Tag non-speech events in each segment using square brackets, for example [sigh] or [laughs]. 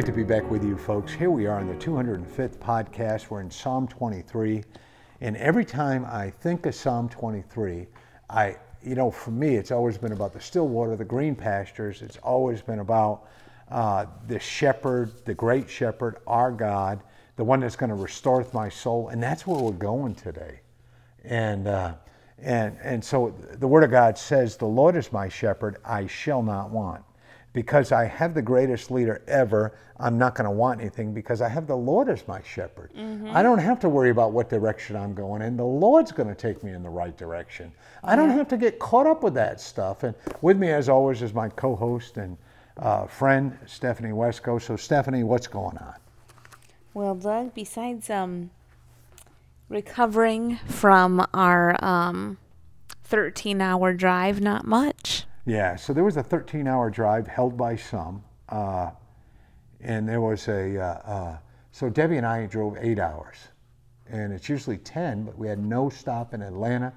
Great to be back with you, folks. Here we are in the 205th podcast. We're in Psalm 23. And every time I think of Psalm 23, I, you know, for me, it's always been about the still water, the green pastures. It's always been about uh, the shepherd, the great shepherd, our God, the one that's going to restore my soul. And that's where we're going today. And, uh, and, and so the Word of God says, The Lord is my shepherd, I shall not want because I have the greatest leader ever, I'm not going to want anything because I have the Lord as my shepherd. Mm-hmm. I don't have to worry about what direction I'm going in. The Lord's going to take me in the right direction. I don't have to get caught up with that stuff. And with me, as always, is my co host and uh, friend, Stephanie Wesco. So, Stephanie, what's going on? Well, Doug, besides um, recovering from our um, 13 hour drive, not much. Yeah, so there was a 13 hour drive held by some. Uh, and there was a, uh, uh, so Debbie and I drove eight hours. And it's usually 10, but we had no stop in Atlanta.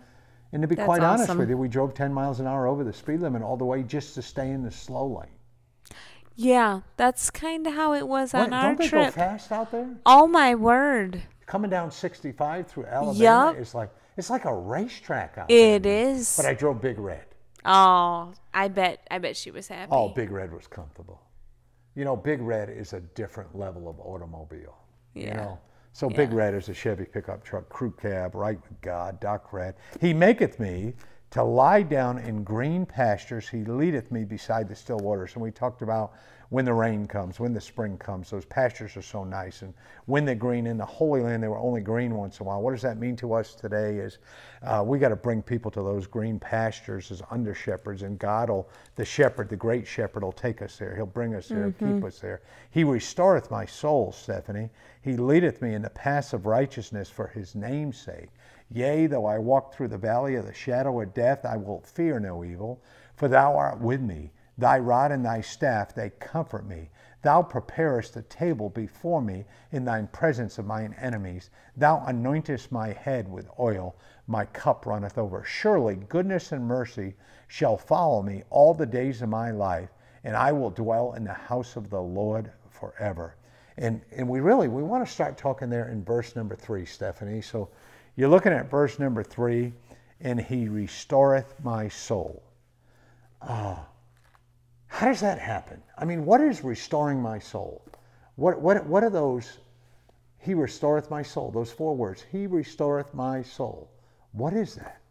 And to be That's quite honest awesome. with you, we drove 10 miles an hour over the speed limit all the way just to stay in the slow lane. Yeah, that's kind of how it was on What, our don't they trip. go fast out there? Oh my word. Coming down 65 through Alabama Yup. is like, it's like a racetrack out It It is, But I drove Big Red. Oh, I bet I bet she was happy. Oh, Big Red was comfortable. You know, Big Red is a different level of automobile. You know, so Big Red is a Chevy pickup truck, crew cab, right with God, Doc Red. He maketh me to lie down in green pastures. He leadeth me beside the still waters. And we talked about when the rain comes, when the spring comes. Those pastures are so nice. And when they're green in the Holy Land, they were only green once in a while. What does that mean to us today? Is uh, we got to bring people to those green pastures as under shepherds, and God will, the shepherd, the great shepherd, will take us there. He'll bring us there, keep us there. He restoreth my soul, Stephanie. He leadeth me in the paths of righteousness for his name's sake. Yea, though I walk through the valley of the shadow of death, I will fear no evil, for thou art with me. Thy rod and thy staff, they comfort me. Thou preparest a table before me in thine presence of mine enemies. Thou anointest my head with oil, my cup runneth over. Surely goodness and mercy shall follow me all the days of my life, and I will dwell in the house of the Lord forever. And, and we really, we want to start talking there in verse number three, Stephanie. So you're looking at verse number three, and he restoreth my soul. Ah. How does that happen? I mean, what is restoring my soul? What, what, what are those? He restoreth my soul. Those four words. He restoreth my soul. What is that?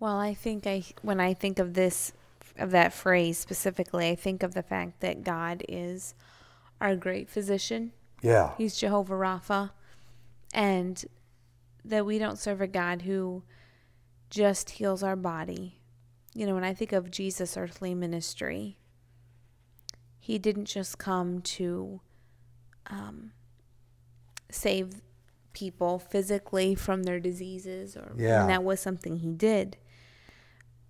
Well, I think I when I think of this of that phrase specifically, I think of the fact that God is our great physician. Yeah. He's Jehovah Rapha. And that we don't serve a God who just heals our body. You know, when I think of Jesus' earthly ministry, he didn't just come to um, save people physically from their diseases, or Yeah. and that was something he did.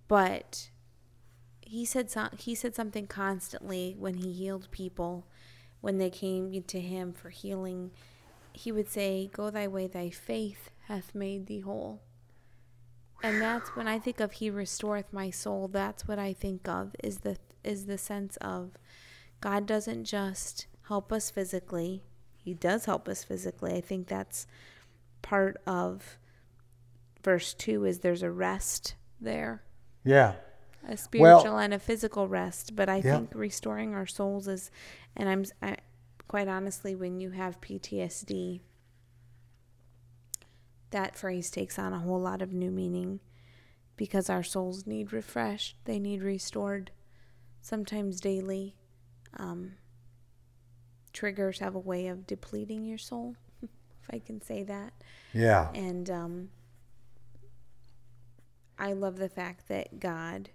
But he said so, he said something constantly when he healed people when they came to him for healing he would say go thy way thy faith hath made thee whole. And that's when i think of he restoreth my soul. That's what i think of is the is the sense of god doesn't just help us physically. He does help us physically. I think that's part of verse 2 is there's a rest there. Yeah. a spiritual and a physical rest. But i Yeah. think restoring our souls is and i'm I, quite honestly when you have ptsd that phrase takes on a whole lot of new meaning because our souls need refreshed they need restored sometimes daily um, triggers have a way of depleting your soul [laughs] if i can say that Yeah. and um, I love the fact that God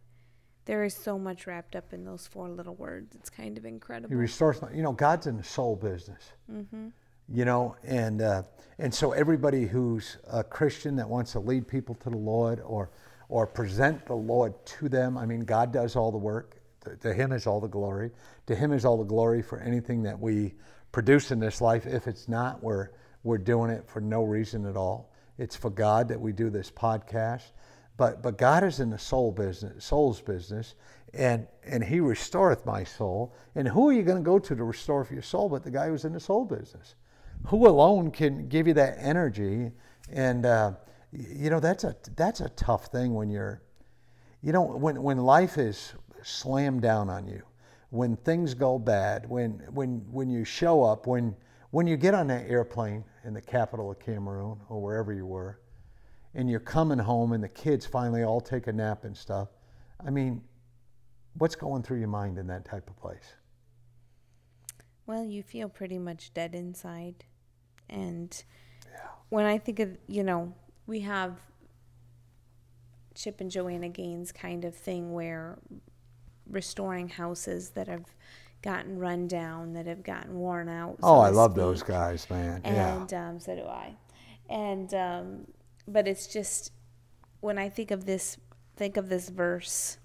there is so much wrapped up in those four little words. It's kind of incredible. He restores you know, God's in the soul business. Mm-hmm. You know, and uh, and so everybody who's a Christian that wants to lead people to the Lord or or present the Lord to them. I mean, God does all the work. To, to Him is all the glory. To Him is all the glory for anything that we produce in this life. If it's not, we're we're doing it for no reason at all. It's for God that we do this podcast. But but God is in the soul business, soul's business, and and He restoreth my soul. And who are you going to go to to restore for your soul? But the guy who's in the soul business, who alone can give you that energy. And uh, you know that's a that's a tough thing when you're, you know, when when life is slammed down on you, when things go bad, when when when you show up, when when you get on that airplane in the capital of Cameroon or wherever you were and you're coming home and the kids finally all take a nap and stuff. I mean, what's going through your mind in that type of place? Well, you feel pretty much dead inside. And yeah. when I think of, you know, we have Chip and Joanna Gaines kind of thing where restoring houses that have gotten run down, that have gotten worn out. So oh, I love speak. those guys, man. And yeah. um, so do I. And um, but it's just when I think of this think of this verse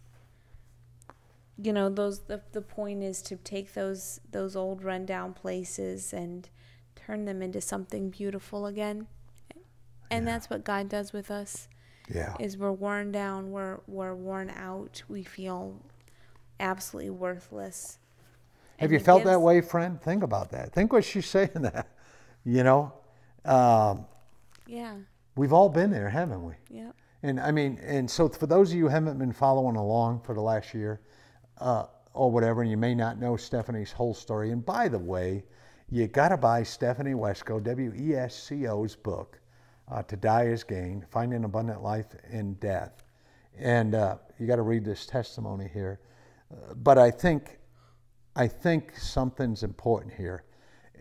you know those the, the point is to take those those old rundown places and turn them into something beautiful again. And yeah. that's what god does with us yeah. is we're worn down we're we're worn out. We feel absolutely worthless. Have you felt gives, that way friend? Think about that. Think what she's [laughs] saying that you know? Um, yeah. We've all been there, haven't we? Yeah. And I mean, and so for those of you who haven't been following along for the last year uh, or whatever, and you may not know Stephanie's whole story, and by the way, you got to buy Stephanie Wesco, W E S C O's book, uh, To Die is Gain Finding Abundant Life in Death. And uh, you got to read this testimony here. Uh, but I think, I think something's important here.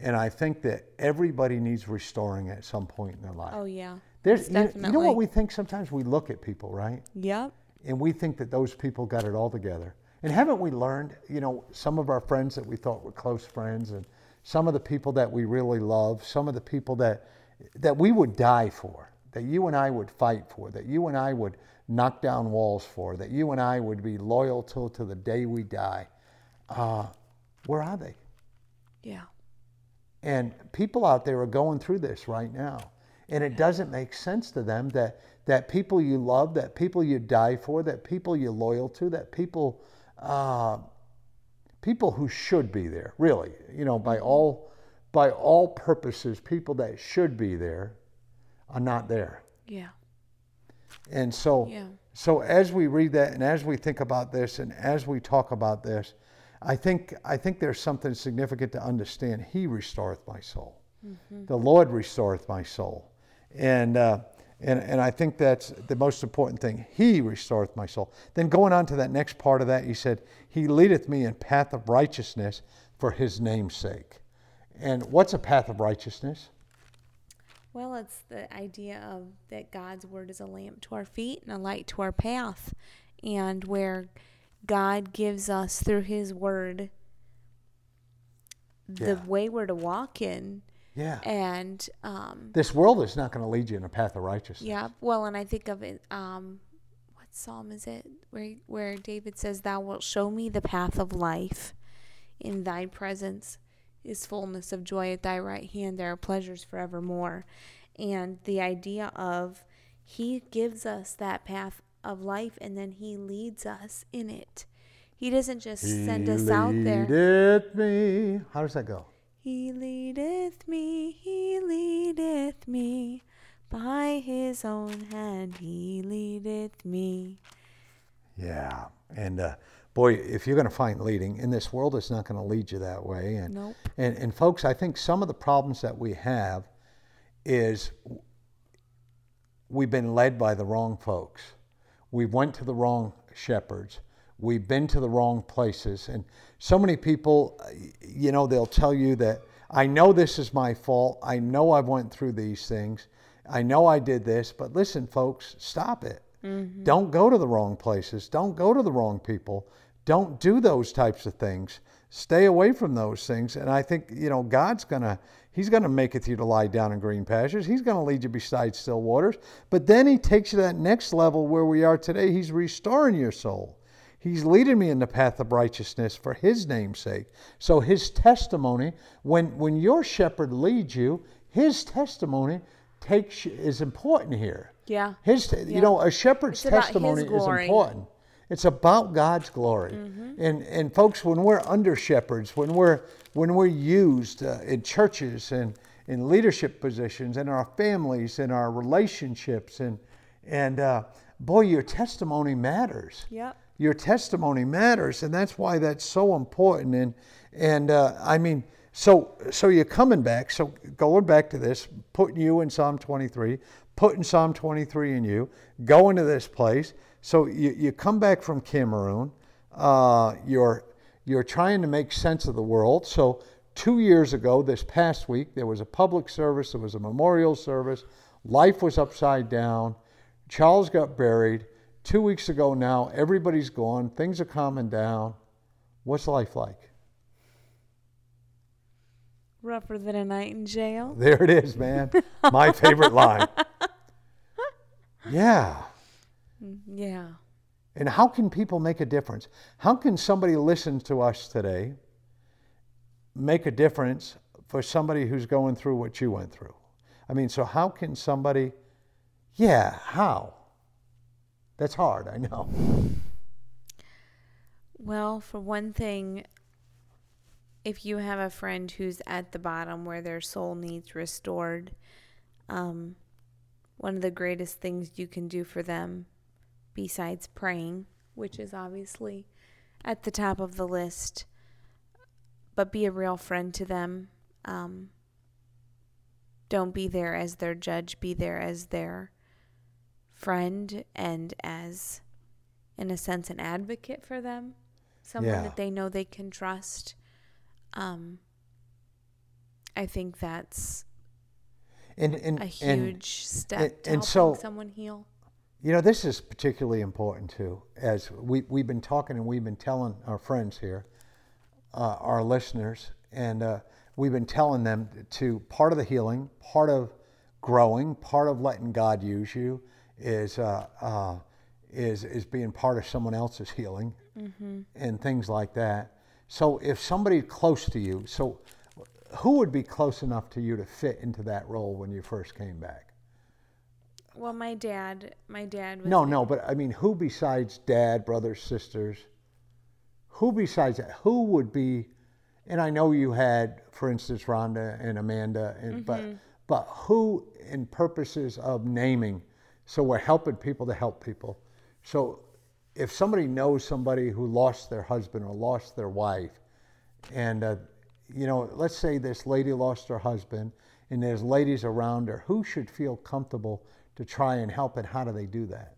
And I think that everybody needs restoring at some point in their life. Oh, yeah. There's, you, you, know what we think sometimes? We look at people, right? Yep. And we think that those people got it all together. And haven't we learned, you know, some of our friends that we thought were close friends and some of the people that we really love, some of the people that, that we would die for, that you and I would fight for, that you and I would knock down walls for, that you and I would be loyal to to the day we die. Uh, where are they? Yeah. And people out there are going through this right now. And it doesn't make sense to them that, that people you love, that people you die for, that people you're loyal to, that people, uh, people who should be there, really, you know, by all, by all purposes, people that should be there are not there. Yeah. And so, yeah. so as we read that and as we think about this and as we talk about this, I think, I think there's something significant to understand. He restoreth my soul. Mm-hmm. The Lord restoreth my soul. And, uh, and, and I think that's the most important thing. He restoreth my soul. Then going on to that next part of that, he said, He leadeth me in path of righteousness for his name's sake. And what's a path of righteousness? Well, it's the idea of that God's word is a lamp to our feet and a light to our path. And where God gives us through his word the yeah. way we're to walk in yeah. And um, this world is not going to lead you in a path of righteousness. Yeah. Well, and I think of it. Um, what psalm is it where where David says, "Thou wilt show me the path of life. In Thy presence is fullness of joy. At Thy right hand there are pleasures forevermore." And the idea of He gives us that path of life, and then He leads us in it. He doesn't just he send us out there. Me. How does that go? He leadeth me, he leadeth me, by his own hand he leadeth me. Yeah, and uh, boy, if you're going to find leading in this world, it's not going to lead you that way. And, nope. and and folks, I think some of the problems that we have is we've been led by the wrong folks. We went to the wrong shepherds. We've been to the wrong places. And so many people, you know, they'll tell you that I know this is my fault. I know I went through these things. I know I did this. But listen, folks, stop it. Mm-hmm. Don't go to the wrong places. Don't go to the wrong people. Don't do those types of things. Stay away from those things. And I think, you know, God's going to, He's going to make it you to lie down in green pastures. He's going to lead you beside still waters. But then He takes you to that next level where we are today. He's restoring your soul. He's leading me in the path of righteousness for his name's sake. So his testimony, when when your shepherd leads you, his testimony takes is important here. Yeah. His you know, a shepherd's It's testimony is important. It's about God's glory. Mm-hmm. And and folks, when we're under shepherds, when we're when we're used uh, in churches and in leadership positions, in our families, in our relationships, and and uh, boy, your testimony matters Yep. Your testimony matters and that's why that's so important. And and uh, i mean so so you're coming back. So going back to this putting you in psalm 23 putting psalm 23 in you going to this place. So you, you come back from cameroon uh, you're you're trying to make sense of the world. So two years ago this past week there was a public service there was a memorial service. Life was upside down. Charles got buried. Two weeks ago now, everybody's gone. Things are calming down. What's life like? Rougher than a night in jail. There it is, man. My [laughs] favorite line. Yeah. Mm, yeah. And how can people make a difference? How can somebody listen to us today make a difference for somebody who's going through what you went through? I mean, so how can somebody, yeah, how? That's hard, I know. Well, for one thing, if you have a friend who's at the bottom where their soul needs restored, um, one of the greatest things you can do for them, besides praying, which is obviously at the top of the list, but be a real friend to them. Um, don't be there as their judge, be there as their friend and as, in a sense, an advocate for them someone Yeah. that they know they can trust. Um, I think that's And, and, a and- huge step and- to and helping so- someone heal. You know, this is particularly important too, as we, we've been talking and we've been telling our friends here, uh, our listeners, and uh, we've been telling them to part of the healing, part of growing, part of letting God use you is, uh, uh, is, is being part of someone else's healing and things like that. So if somebody close to you, so who would be close enough to you to fit into that role when you first came back? Well, my dad, my dad was No, no, but I mean, who besides dad, brothers, sisters, who besides that, who would be, and I know you had, for instance, Rhonda and Amanda, and, but, but who in purposes of naming, so we're helping people to help people. So if somebody knows somebody who lost their husband or lost their wife, and uh, you know, let's say this lady lost her husband, and there's ladies around her. Who should feel comfortable to try and help, and how do they do that?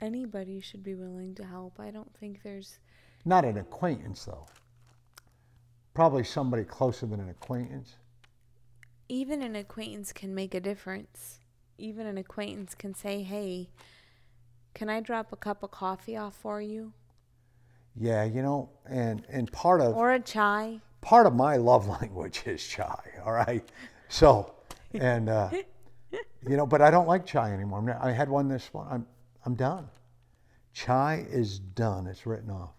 anybody should be willing to help. I don't think there's Not an acquaintance, though. Probably somebody closer than an acquaintance. even an acquaintance can make a difference. Even an acquaintance can say, "Hey, can I drop a cup of coffee off for you Yeah, you know, and and part of or a chai?" part of my love [laughs] language is chai. All right, so and uh, [laughs] you know, but I don't like chai anymore. I had one this one. I'm I'm done. Chai is done. It's written off.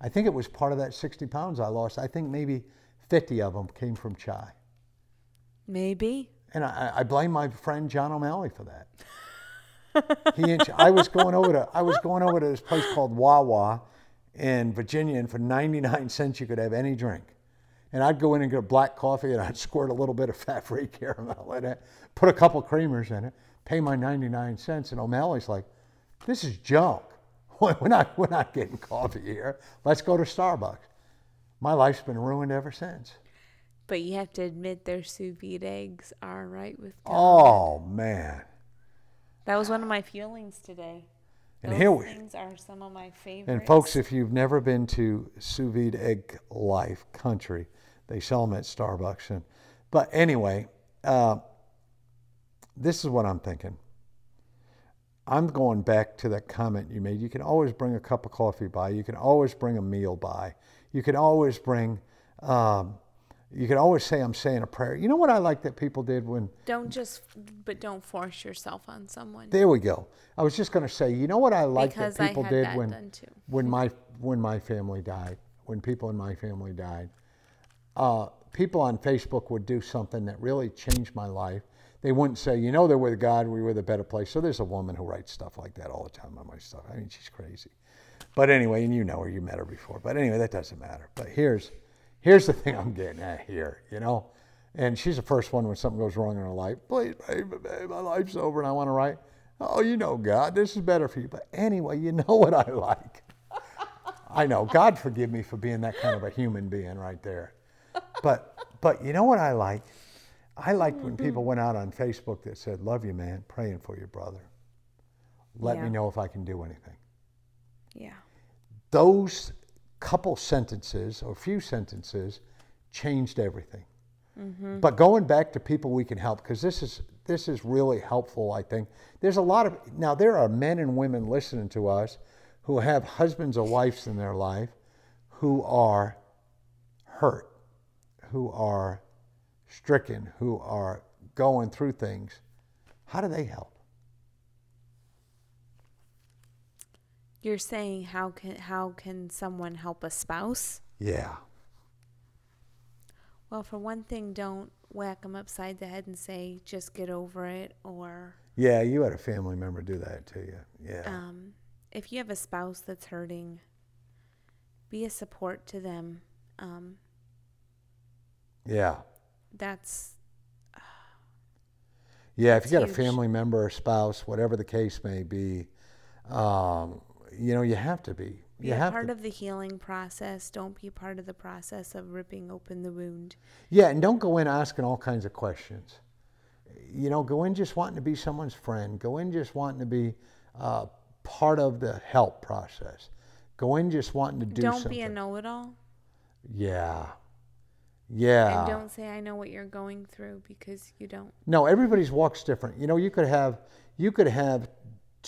I think it was part of that 60 pounds I lost. I think maybe 50 of them came from chai, Maybe. And I, I blame my friend John O'Malley for that. he and I was going over to I was going over to this place called Wawa in Virginia, and for 99 cents you could have any drink. And I'd go in and get a black coffee, and I'd squirt a little bit of fat-free [laughs] caramel in it, put a couple creamers in it, pay my 99 cents. And O'Malley's like, "This is junk. [laughs] We're not we're not getting coffee here. Let's go to Starbucks." My life's been ruined ever since. But you have to admit their sous vide eggs are right with God. Oh man! That was one of my feelings today. And Those here we, things are some of my favorites. And folks, if you've never been to sous vide egg life country, they sell them at Starbucks. And but anyway, uh, this is what I'm thinking. I'm going back to that comment you made. You can always bring a cup of coffee by. You can always bring a meal by. You can always bring. Um, you can always say, "I'm saying a prayer." You know what I like that people did when. Don't just, but don't force yourself on someone. There we go. I was just going to say, you know what I like Because that I people had did that when done too. when my when my family died, when people in my family died. Uh, people on Facebook would do something that really changed my life. They wouldn't say, you know, they're with God, we were the better place. So there's a woman who writes stuff like that all the time on my stuff. I mean, she's crazy. But anyway, and you know her, you met her before. But anyway, that doesn't matter. But here's here's the thing I'm getting at here, you know. And she's the first one when something goes wrong in her life. Please, baby, baby, my life's over and I want to write. Oh, you know, God, this is better for you. But anyway, you know what I like. I know. God forgive me for being that kind of a human being right there. But but you know what I like? I liked when people went out on Facebook that said, "Love you, man. Praying for your brother. Let me know if I can do anything." Yeah. Those couple sentences or few sentences changed everything. Mm-hmm. But going back to people we can help because this is this is really helpful. I think there's a lot of now there are men and women listening to us who have husbands or wives in their life who are hurt, who are stricken, who are going through things. How do they help? You're saying how can how can someone help a spouse? Yeah. Well, for one thing, don't whack them upside the head and say just get over it or Yeah, you had a family member do that to you. Yeah. um, if you have a spouse that's hurting, be a support to them. Um, yeah. that's Yeah, if you got a family member or spouse, whatever the case may be, um, you know, you have to be. You have part to. of the healing process. Don't be part of the process of ripping open the wound. yeah, and don't go in asking all kinds of questions. You know, go in just wanting to be someone's friend. Go in just wanting to be uh, part of the help process. Go in just wanting to do don't something. be a know-it-all, yeah. Yeah. and don't say I know what you're going through because you don't. No, everybody's walk's different. You know, you could have you could have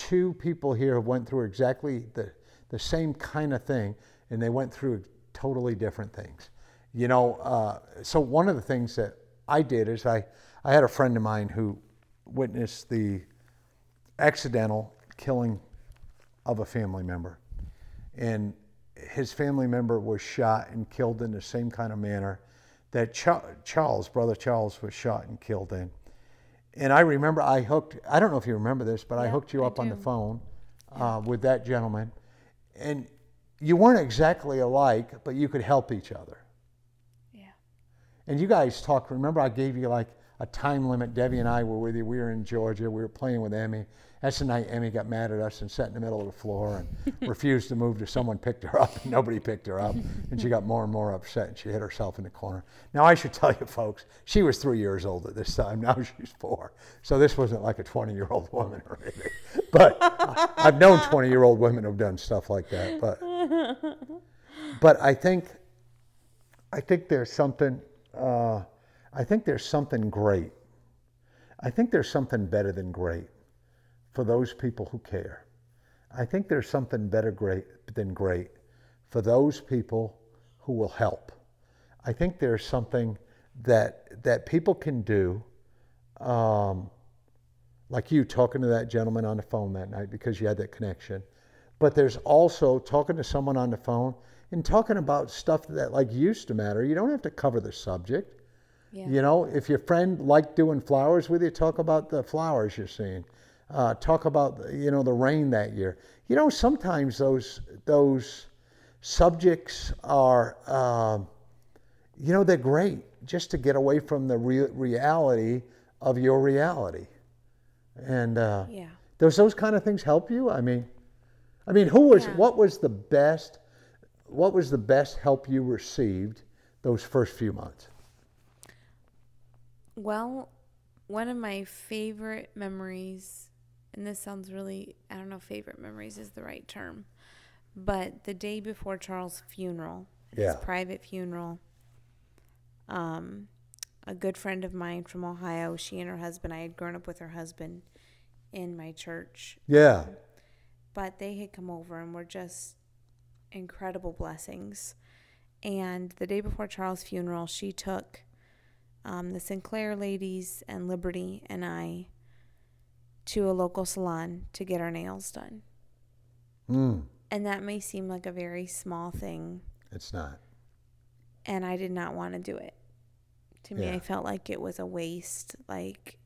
two people here have went through exactly the the same kind of thing, and they went through totally different things. You know, uh, so one of the things that I did is I I had a friend of mine who witnessed the accidental killing of a family member, and his family member was shot and killed in the same kind of manner that Cha- Charles, brother Charles, was shot and killed in. And I remember I hooked, I don't know if you remember this, but I hooked you up on the phone uh, with that gentleman. And you weren't exactly alike, but you could help each other. Yeah. And you guys talked, remember I gave you like a time limit. Debbie and I were with you. We were in Georgia. We were playing with Emmy. That's the night Emmy got mad at us and sat in the middle of the floor and [laughs] refused to move till someone picked her up. And [laughs] nobody picked her up. And she got more and more upset and she hit herself in the corner. Now, I should tell you, folks, she was three years old at this time. [laughs] Now she's four. So this wasn't like a 20 year old woman or anything. But I've known 20 year old women who've done stuff like that. But, but I think I think there's something. Uh, I think there's something great. I think there's something better than great for those people who care. I think there's something better great than great for those people who will help. I think there's something that that people can do, um, like you talking to that gentleman on the phone that night because you had that connection. But there's also talking to someone on the phone and talking about stuff that like used to matter. You don't have to cover the subject. Yeah. You know, if your friend liked doing flowers with you, talk about the flowers you're seeing. Uh, talk about you know the rain that year. You know, sometimes those those subjects are, um, you know, they're great just to get away from the re- reality of your reality. And uh, Yeah. does those kind of things help you? I mean, I mean, who was Yeah. what was the best? What was the best help you received those first few months? Well, one of my favorite memories, and this sounds really, I don't know, favorite memories is the right term, but the day before Charles' funeral, Yeah. his private funeral, um, a good friend of mine from Ohio, she and her husband, I had grown up with her husband, in my church, Yeah. but they had come over and were just incredible blessings. And the day before Charles' funeral, she took um, the Sinclair ladies and Liberty and I to a local salon to get our nails done. Mm, And that may seem like a very small thing, it's not. and I did not want to do it. To me, Yeah. I felt like it was a waste. Like,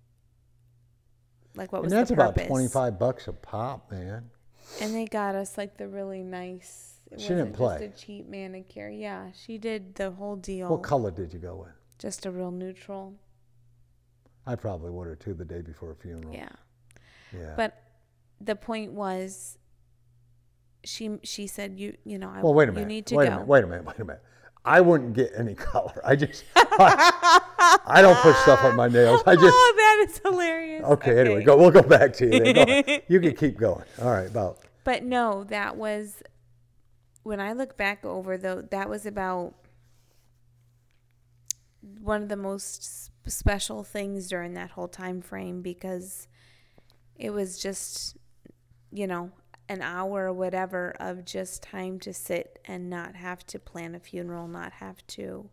like what And was that's about 25 bucks a pop, man. And they got us like the really nice. It She didn't play. Just a cheap manicure. Yeah, she did the whole deal. What color did you go with? just a real neutral. I probably would have too the day before a funeral. Yeah. Yeah. But the point was, she she said you you know I well, wait a minute you need to wait go. a minute. Wait a minute. Wait a minute. I wouldn't get any [laughs] color. I just, I, I don't put stuff on my nails. I [laughs] oh, just, oh, that is hilarious. okay, anyway, go. We'll go back to you. Then. [laughs] You can keep going. All right, about. But no, that was when I look back over though. That was about one of the most special things during that whole time frame because it was just, you know, an hour or whatever of just time to sit and not have to plan a funeral, not have to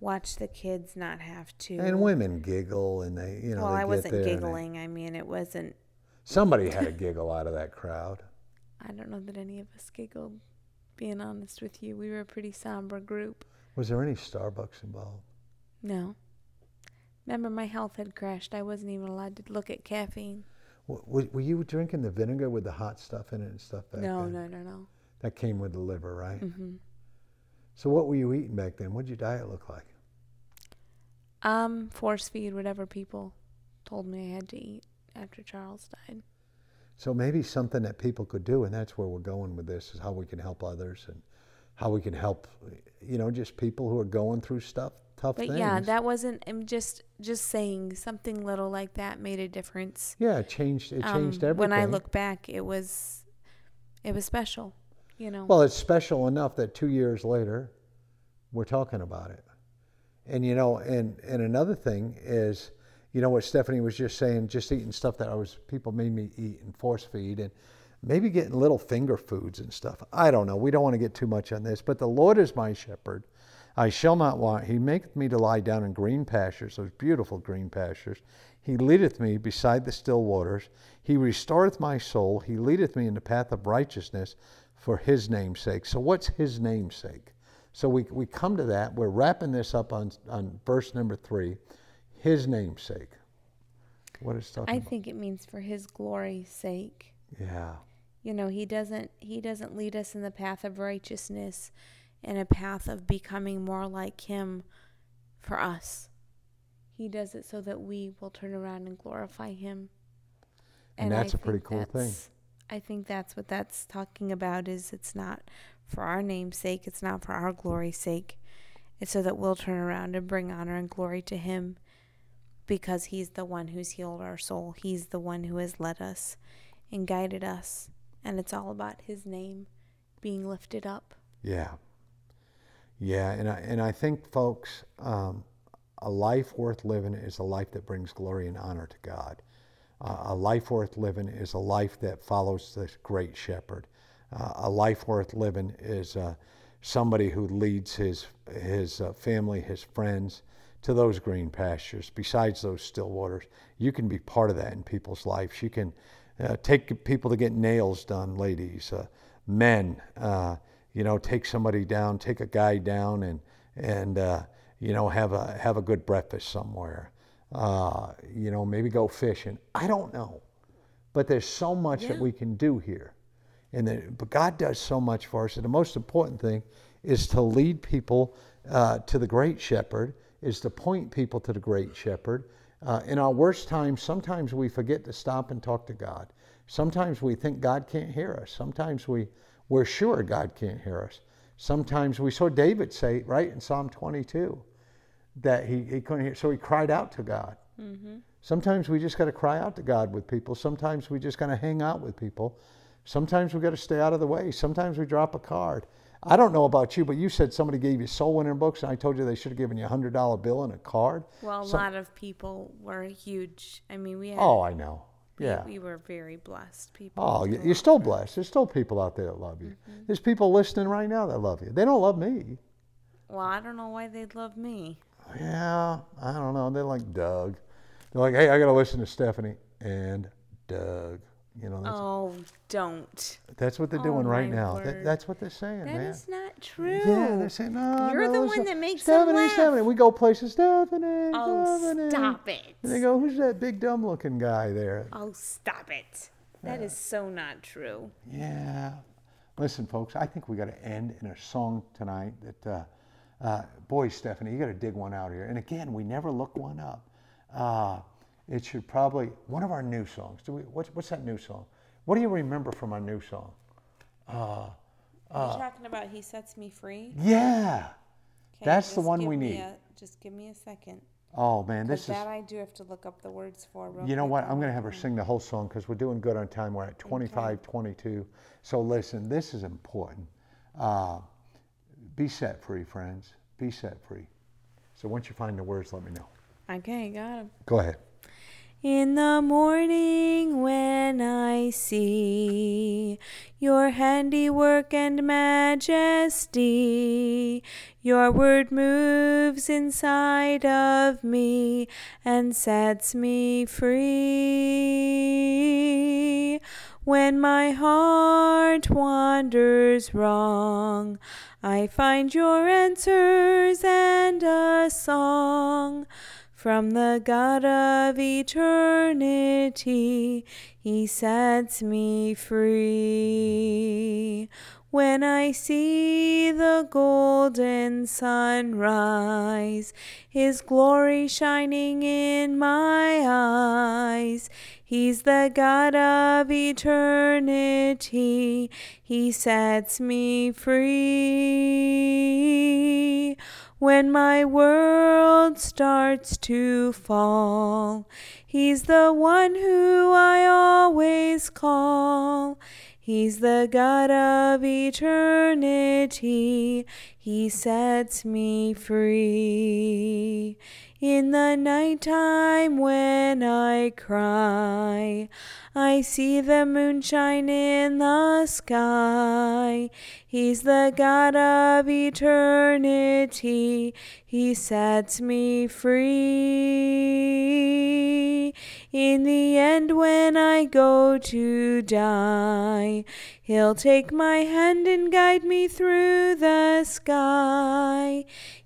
watch the kids, not have to. And women giggle and they, you know, well, they I get wasn't and they- giggling. I mean, it wasn't. somebody had a giggle out of that crowd. I don't know that any of us giggled. Being honest with you, we were a pretty somber group. Was there any Starbucks involved? No. Remember, my health had crashed. I wasn't even allowed to look at caffeine. W- Were you drinking the vinegar with the hot stuff in it and stuff back No, then? no, no, no. no. That came with the liver, right? Mm-hmm. So what were you eating back then? What'd your diet look like? Um, force feed whatever people told me I had to eat after Charles died. So maybe something that people could do, and that's where we're going with this, is how we can help others and how we can help, you know, just people who are going through stuff, tough But things. yeah, that wasn't. I'm just just saying something little like that made a difference. yeah, it changed. It Um, changed everything. When I look back, it was, it was special. You know. Well, it's special enough that two years later, we're talking about it. And you know, and and another thing is, you know, what Stephanie was just saying, just eating stuff that I was people made me eat and force feed, and maybe getting little finger foods and stuff. I don't know. We don't want to get too much on this, but the Lord is my shepherd. I shall not want. He maketh me to lie down in green pastures, those beautiful green pastures. He leadeth me beside the still waters. He restoreth my soul. He leadeth me in the path of righteousness for his name's sake. So, what's his name's sake? So, we, we come to that. We're wrapping this up on, on verse number three his name's sake. What is talking I about? think it means for His glory's sake. Yeah. You know, He doesn't. He doesn't lead us in the path of righteousness, in a path of becoming more like Him, for us. He does it so that we will turn around and glorify Him. And I that's a pretty cool thing. I think that's what that's talking about. Is it's not for our name's sake. It's not for our glory's sake. It's so that we'll turn around and bring honor and glory to Him because He's the one who's healed our soul. He's the one who has led us and guided us. And it's all about His name being lifted up. Yeah. Yeah, and I, and I think, folks, um, a life worth living is a life that brings glory and honor to God. Uh, a life worth living is a life that follows the great shepherd. Uh, a life worth living is uh, somebody who leads his his uh, family, his friends to those green pastures. Besides those still waters, you can be part of that in people's lives. You can uh, take people to get nails done, ladies, uh, men. You know, take somebody down, take a guy down, and and uh, you know have a have a good breakfast somewhere. Uh, you know, maybe go fishing. I don't know, but there's so much that we can do here, and that, but God does so much for us. And the most important thing is to lead people uh, to the Great Shepherd, is to point people to the Great Shepherd. Uh, in our worst times, sometimes we forget to stop and talk to God. Sometimes we think God can't hear us. Sometimes we, we're sure God can't hear us. Sometimes we saw David say, right, in Psalm 22, that he, he couldn't hear, so he cried out to God. Mm-hmm. Sometimes we just got to cry out to God with people. Sometimes we just got to hang out with people. Sometimes we got to stay out of the way. Sometimes we drop a card. I don't know about you, but you said somebody gave you soul winner books, and I told you they should have given you a hundred dollar bill and a card. Well, a Some- lot of people were huge. I mean, we had Oh, I know. We- Yeah. We, were very blessed people. Oh, you're still blessed. There's still people out there that love you. Mm-hmm. There's people listening right now that love you. They don't love me. Well, I don't know why they'd love me. Yeah, I don't know. They're like Doug. They're like, hey, I got to listen to Stephanie and Doug. You know, that's, Oh, don't. that's what they're oh doing right now. That, that's what they're saying, That man. is not true. Yeah, they're saying, no, You're no, the one that makes them Stephanie, laugh. Stephanie. We go places, Stephanie, Oh, Stephanie. stop it. And they go, who's that big dumb looking guy there? Oh, stop it. That is so not true. Yeah. Listen, folks, I think we got to end in a song tonight that, uh, uh, boy, Stephanie, you got to dig one out here. And again, we never look one up. Uh, it should probably, one of our new songs. Do we, what's, what's that new song? What do you remember from our new song? Are you talking about He Sets Me Free? Yeah. Okay, That's the one we need. a- just give me a second. Oh, man, this is. that I do have to look up the words for. Real You know what? I'm going to have her sing the whole song because we're doing good on time. We're at 25, 22. So listen, this is important. Uh, be set free, friends. Be set free. So once you find the words, let me know. Okay, got him. Go ahead. In the morning when I see your handiwork and majesty, your word moves inside of me and sets me free. When my heart wanders wrong, I find your answers and a song. From the God of eternity, He sets me free. When I see the golden sun rise, His glory shining in my eyes, He's the God of eternity, He sets me free. When my world starts to fall, He's the one who I always call. He's the God of eternity. He sets me free. In the nighttime when I cry, I see the moonshine in the sky. He's the God of eternity. He sets me free. In the end, when I go to die, He'll take my hand and guide me through the sky.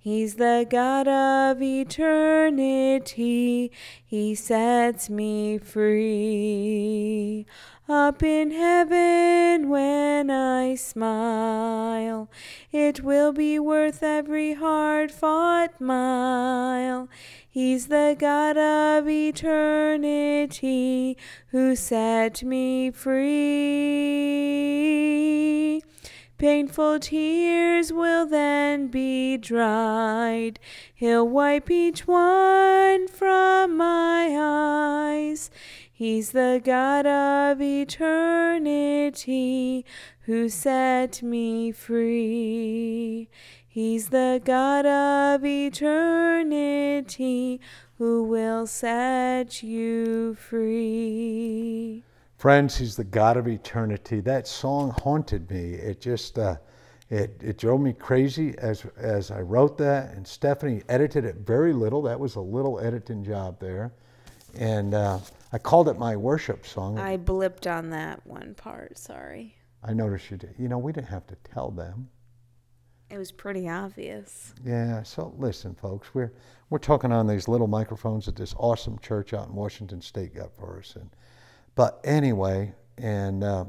He's the God of eternity. He sets me free. Up in heaven, when I smile, it will be worth every hard fought mile. He's the God of eternity who set me free. Painful tears will then be dried. He'll wipe each one from my eyes. He's the God of eternity who set me free. He's the God of eternity who will set you free. Friends, He's the God of eternity. That song haunted me. It just, uh, it, it drove me crazy as, as I wrote that. And Stephanie edited it very little. That was a little editing job there. And uh, I called it my worship song. I blipped on that one part, sorry. I noticed you did. You know, we didn't have to tell them. It was pretty obvious. Yeah, so listen, folks, we're we're talking on these little microphones that this awesome church out in Washington State got for us, and but anyway, and uh,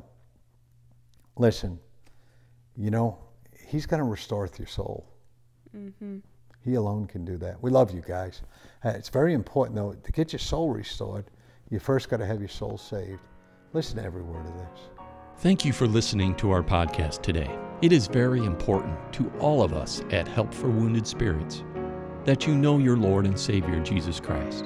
listen, you know, He's going to restore your soul. He alone can do that. We love you guys. Uh, it's very important though to get your soul restored. You first got to have your soul saved. Listen to every word of this. Thank you for listening to our podcast today. It is very important to all of us at Help for Wounded Spirits that you know your Lord and Savior Jesus Christ.